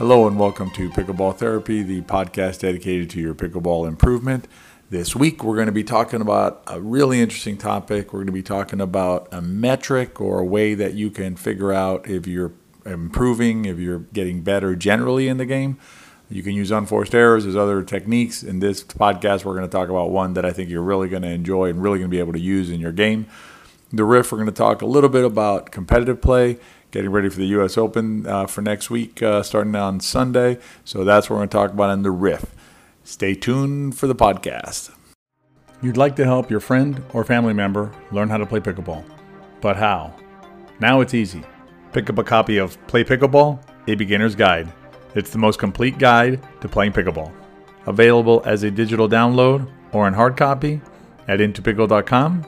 Hello and welcome to Pickleball Therapy, the podcast dedicated to your pickleball improvement. This week we're going to be talking about a really interesting topic. We're going to be talking about a metric or a way that you can figure out if you're improving, if you're getting better generally in the game. You can use unforced errors. There's other techniques. In this podcast, we're going to talk about one that I think you're really going to enjoy and really going to be able to use in your game. The riff, we're going to talk a little bit about competitive play getting ready for the U.S. Open uh, for next week, uh, starting on Sunday. So that's what we're going to talk about in the riff. Stay tuned for the podcast. You'd like to help your friend or family member learn how to play pickleball, but how? Now it's easy. Pick up a copy of Play Pickleball, a beginner's guide. It's the most complete guide to playing pickleball. Available as a digital download or in hard copy at In2Pickle.com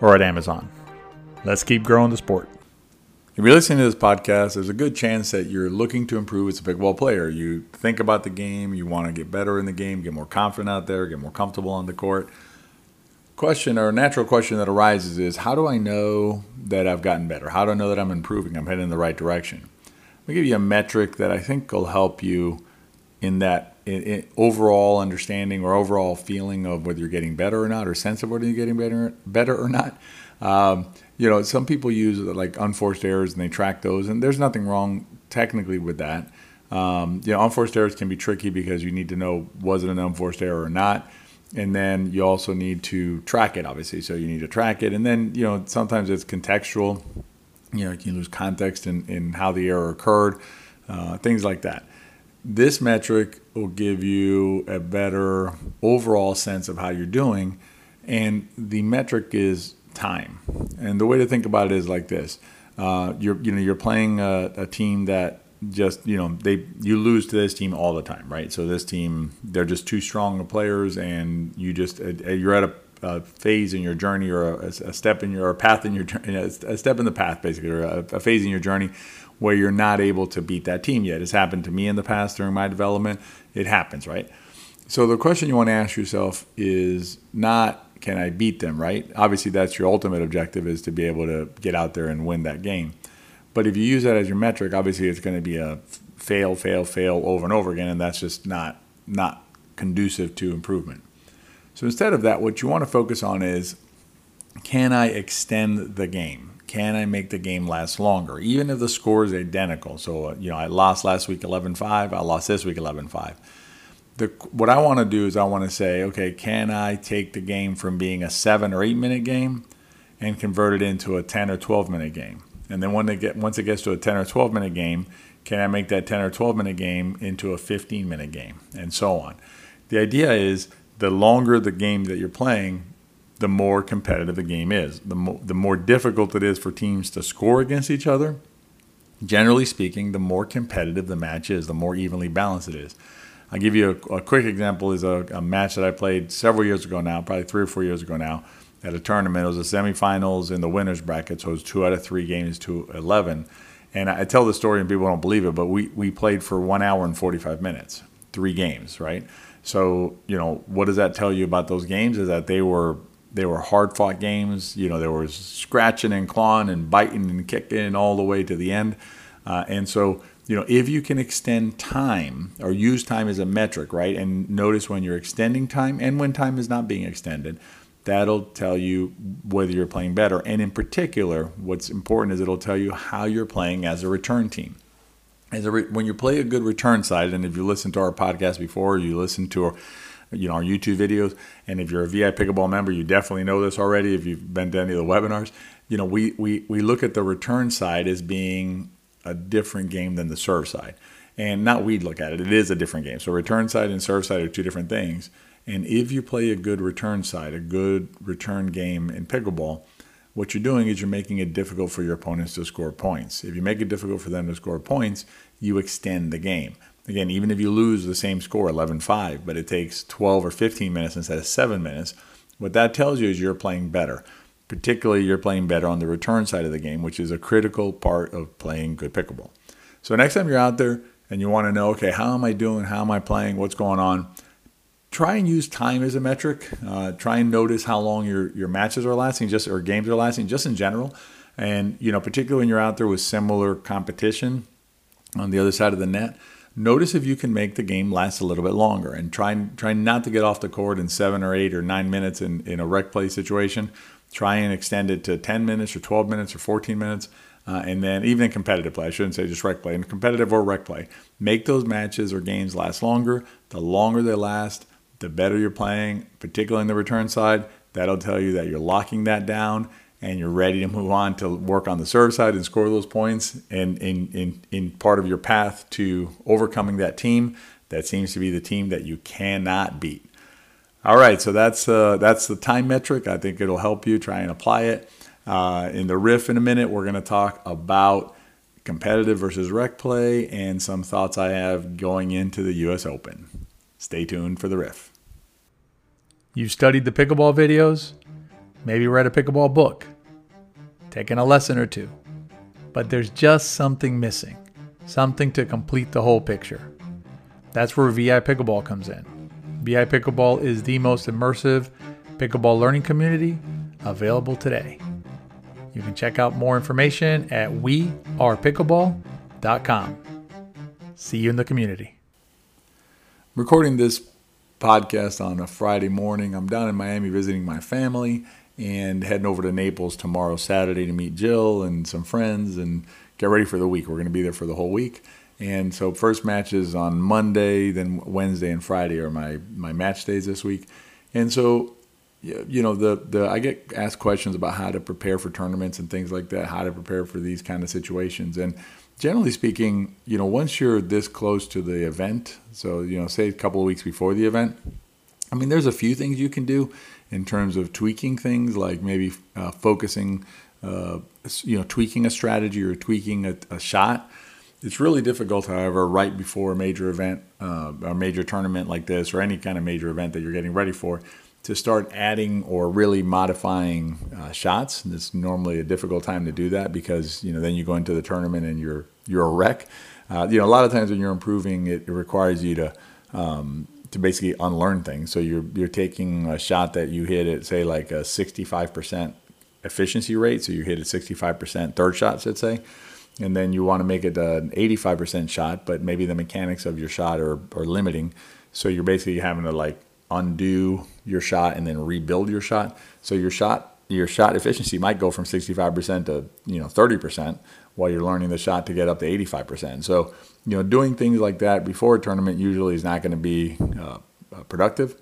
or at Amazon. Let's keep growing the sport. If you're listening to this podcast, there's a good chance that you're looking to improve as a pickleball player. You think about the game, you want to get better in the game, get more confident out there, get more comfortable on the court. Question or natural question that arises is how do I know that I've gotten better? How do I know that I'm improving? I'm heading in the right direction. Let me give you a metric that I think will help you in that in, in overall understanding or overall feeling of whether you're getting better or not, or sense of whether you're getting better better or not. Um, you know, some people use like unforced errors and they track those, and there's nothing wrong technically with that. Um, you know, unforced errors can be tricky because you need to know was it an unforced error or not, and then you also need to track it, obviously. So you need to track it, and then you know sometimes it's contextual. You know, you can lose context in, in how the error occurred, uh, things like that. This metric will give you a better overall sense of how you're doing, and the metric is time. And the way to think about it is like this: uh, you're you know you're playing a, a, team that just you know they you lose to this team all the time, right? So this team they're just too strong of players, and you just uh, you're at a, a, phase in your journey or a, a step in your path in your a step in the path basically or a phase in your journey where you're not able to beat that team yet. It's happened to me in the past during my development. It happens, right? So the question you want to ask yourself is not can I beat them, right? Obviously, that's your ultimate objective is to be able to get out there and win that game. But if you use that as your metric, obviously it's going to be a fail, fail, fail over and over again, and that's just not not conducive to improvement. So instead of that, what you want to focus on is can I extend the game? Can I make the game last longer, even if the score is identical? So, uh, you know, I lost last week 11 5, I lost this week 11 5 the what I want to do is I want to say, okay, can I take the game from being a seven or eight minute game and convert it into a ten or twelve minute game? And then when they get once it gets to a ten or twelve minute game, can I make that ten or twelve minute game into a fifteen minute game, and so on? The idea is the longer the game that you're playing, the more competitive the game is. The more, the more difficult it is for teams to score against each other. Generally speaking, the more competitive the match is, the more evenly balanced it is. I'll give you a, a quick example is a, a, match that I played several years ago now, probably three or four years ago now, at a tournament. It was the semifinals in the winners bracket, so it was two out of three games to 11. And I tell the story and people don't believe it, but we, we played for one hour and 45 minutes, three games, right? So, you know, what does that tell you about those games is that they were they were hard fought games. You know, there was scratching and clawing and biting and kicking all the way to the end. Uh, and so you know, if you can extend time or use time as a metric, right? And notice when you're extending time and when time is not being extended, that'll tell you whether you're playing better. And in particular, what's important is it'll tell you how you're playing as a return team. As a re- when you play a good return side, and if you listen to our podcast before, you listen to our, you know, our YouTube videos, and if you're a VI Pickleball member, you definitely know this already. If you've been to any of the webinars, you know, we we we look at the return side as being a different game than the serve side. And not we'd look at it, it is a different game. So return side and serve side are two different things. And if you play a good return side, a good return game in pickleball, what you're doing is you're making it difficult for your opponents to score points. If you make it difficult for them to score points, you extend the game. Again, even if you lose the same score, 11 5, but it takes 12 or 15 minutes instead of 7 minutes, what that tells you is you're playing better particularly you're playing better on the return side of the game, which is a critical part of playing good pickleball. So next time you're out there and you want to know, okay, how am I doing? How am I playing? What's going on? Try and use time as a metric. Uh, try and notice how long your, your matches are lasting, just or games are lasting, just in general. And you know, particularly when you're out there with similar competition on the other side of the net, notice if you can make the game last a little bit longer and try, try not to get off the court in seven or eight or nine minutes in, in a rec play situation. Try and extend it to 10 minutes or 12 minutes or 14 minutes. Uh, and then even in competitive play, I shouldn't say just rec play, in competitive or rec play, make those matches or games last longer. The longer they last, the better you're playing, particularly on the return side. That'll tell you that you're locking that down and you're ready to move on to work on the serve side and score those points and in, in, in part of your path to overcoming that team that seems to be the team that you cannot beat. All right, so that's uh, that's the time metric. I think it'll help you try and apply it. Uh, in the riff in a minute, we're going to talk about competitive versus rec play and some thoughts I have going into the U.S. Open. Stay tuned for the riff. You've studied the pickleball videos, maybe read a pickleball book taken a lesson or two. But there's just something missing, something to complete the whole picture. That's where VI Pickleball comes in. VI Pickleball is the most immersive pickleball learning community available today. You can check out more information at wearepickleball.com. See you in the community. Recording this podcast on a Friday morning. I'm down in Miami visiting my family and heading over to Naples tomorrow, Saturday, to meet Jill and some friends and get ready for the week. We're going to be there for the whole week. And so, first matches on Monday, then Wednesday and Friday are my, my match days this week. And so, you know, the, the I get asked questions about how to prepare for tournaments and things like that, how to prepare for these kind of situations. And generally speaking, you know, once you're this close to the event, so, you know, say a couple of weeks before the event, I mean, there's a few things you can do in terms of tweaking things, like maybe uh, focusing, uh, you know, tweaking a strategy or tweaking a, a, shot. It's really difficult, however, right before a major event, uh, a major tournament like this, or any kind of major event that you're getting ready for, to start adding or really modifying uh, shots. And it's normally a difficult time to do that because you know then you go into the tournament and you're you're a wreck. Uh, you know, a lot of times when you're improving, it, it requires you to um, to basically unlearn things. So you're you're taking a shot that you hit at say like a 65% efficiency rate, so you hit a 65% third shot, let's say, and then you want to make it an 85% shot, but maybe the mechanics of your shot are, are limiting. So you're basically having to like undo your shot and then rebuild your shot. So your shot your shot efficiency might go from 65% to you know 30% while you're learning the shot to get up to 85%. So, you know, doing things like that before a tournament usually is not going to be uh, productive.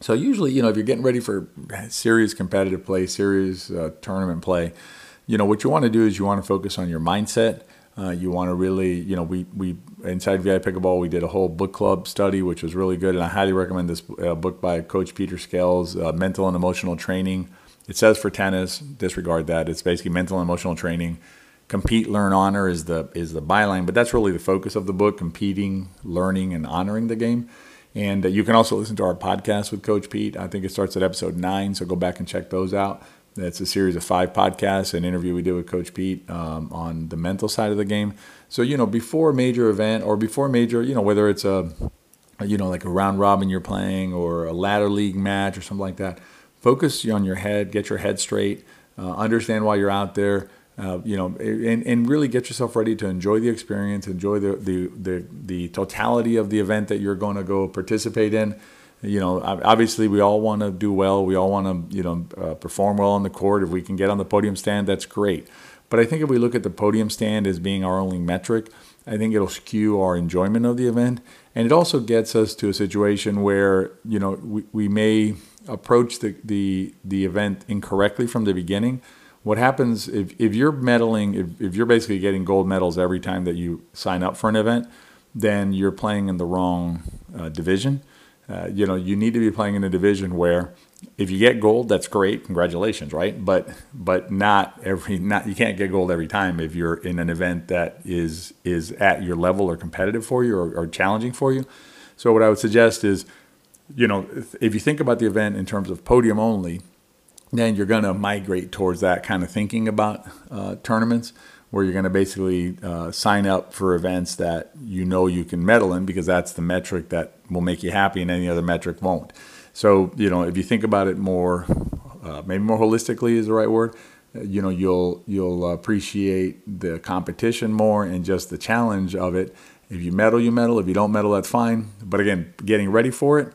So usually, you know, if you're getting ready for serious competitive play, serious uh, tournament play, you know, what you want to do is you want to focus on your mindset. Uh, you want to really, you know, we, we inside VI Pickleball, we did a whole book club study, which was really good. And I highly recommend this uh, book by Coach Peter Scales, uh, Mental and Emotional Training. It says for tennis, disregard that. It's basically mental and emotional training compete, learn, honor is the is the byline, but that's really the focus of the book: competing, learning, and honoring the game. And uh, you can also listen to our podcast with Coach Pete. I think it starts at episode nine, so go back and check those out. That's a series of five podcasts, an interview we did with Coach Pete um, on the mental side of the game. So you know, before a major event or before major, you know, whether it's a you know like a round robin you're playing or a ladder league match or something like that, focus on your head, get your head straight, uh, understand why you're out there uh, you know, and, and really get yourself ready to enjoy the experience, enjoy the, the, the, the totality of the event that you're going to go participate in. You know, obviously we all want to do well. We all want to, you know, uh, perform well on the court. If we can get on the podium stand, that's great. But I think if we look at the podium stand as being our only metric, I think it'll skew our enjoyment of the event. And it also gets us to a situation where, you know, we, we may approach the, the, the event incorrectly from the beginning what happens if, if you're medaling, if, if you're basically getting gold medals every time that you sign up for an event, then you're playing in the wrong uh, division. Uh, you know, you need to be playing in a division where if you get gold, that's great, congratulations, right? But but not every not you can't get gold every time if you're in an event that is is at your level or competitive for you or, or challenging for you. So what I would suggest is, you know, if, you think about the event in terms of podium only, then you're going to migrate towards that kind of thinking about uh, tournaments where you're going to basically uh, sign up for events that you know you can medal in because that's the metric that will make you happy and any other metric won't. So, you know, if you think about it more, uh, maybe more holistically is the right word, uh, you know, you'll, you'll appreciate the competition more and just the challenge of it If you medal, you medal. If you don't medal, that's fine. But again, getting ready for it,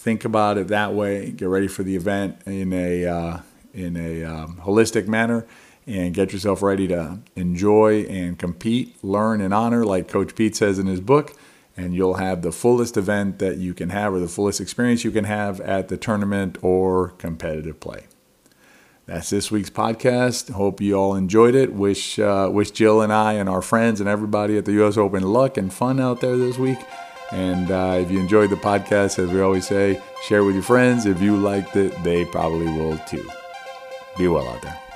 think about it that way. Get ready for the event in a uh, in a um, holistic manner, and get yourself ready to enjoy and compete, learn and honor, like Coach Pete says in his book. And you'll have the fullest event that you can have, or the fullest experience you can have at the tournament or competitive play. That's this week's podcast. Hope you all enjoyed it. Wish uh, wish Jill and I and our friends and everybody at the U.S. Open luck and fun out there this week. And uh, if you enjoyed the podcast, as we always say, share with your friends. If you liked it, they probably will too. Be well out there.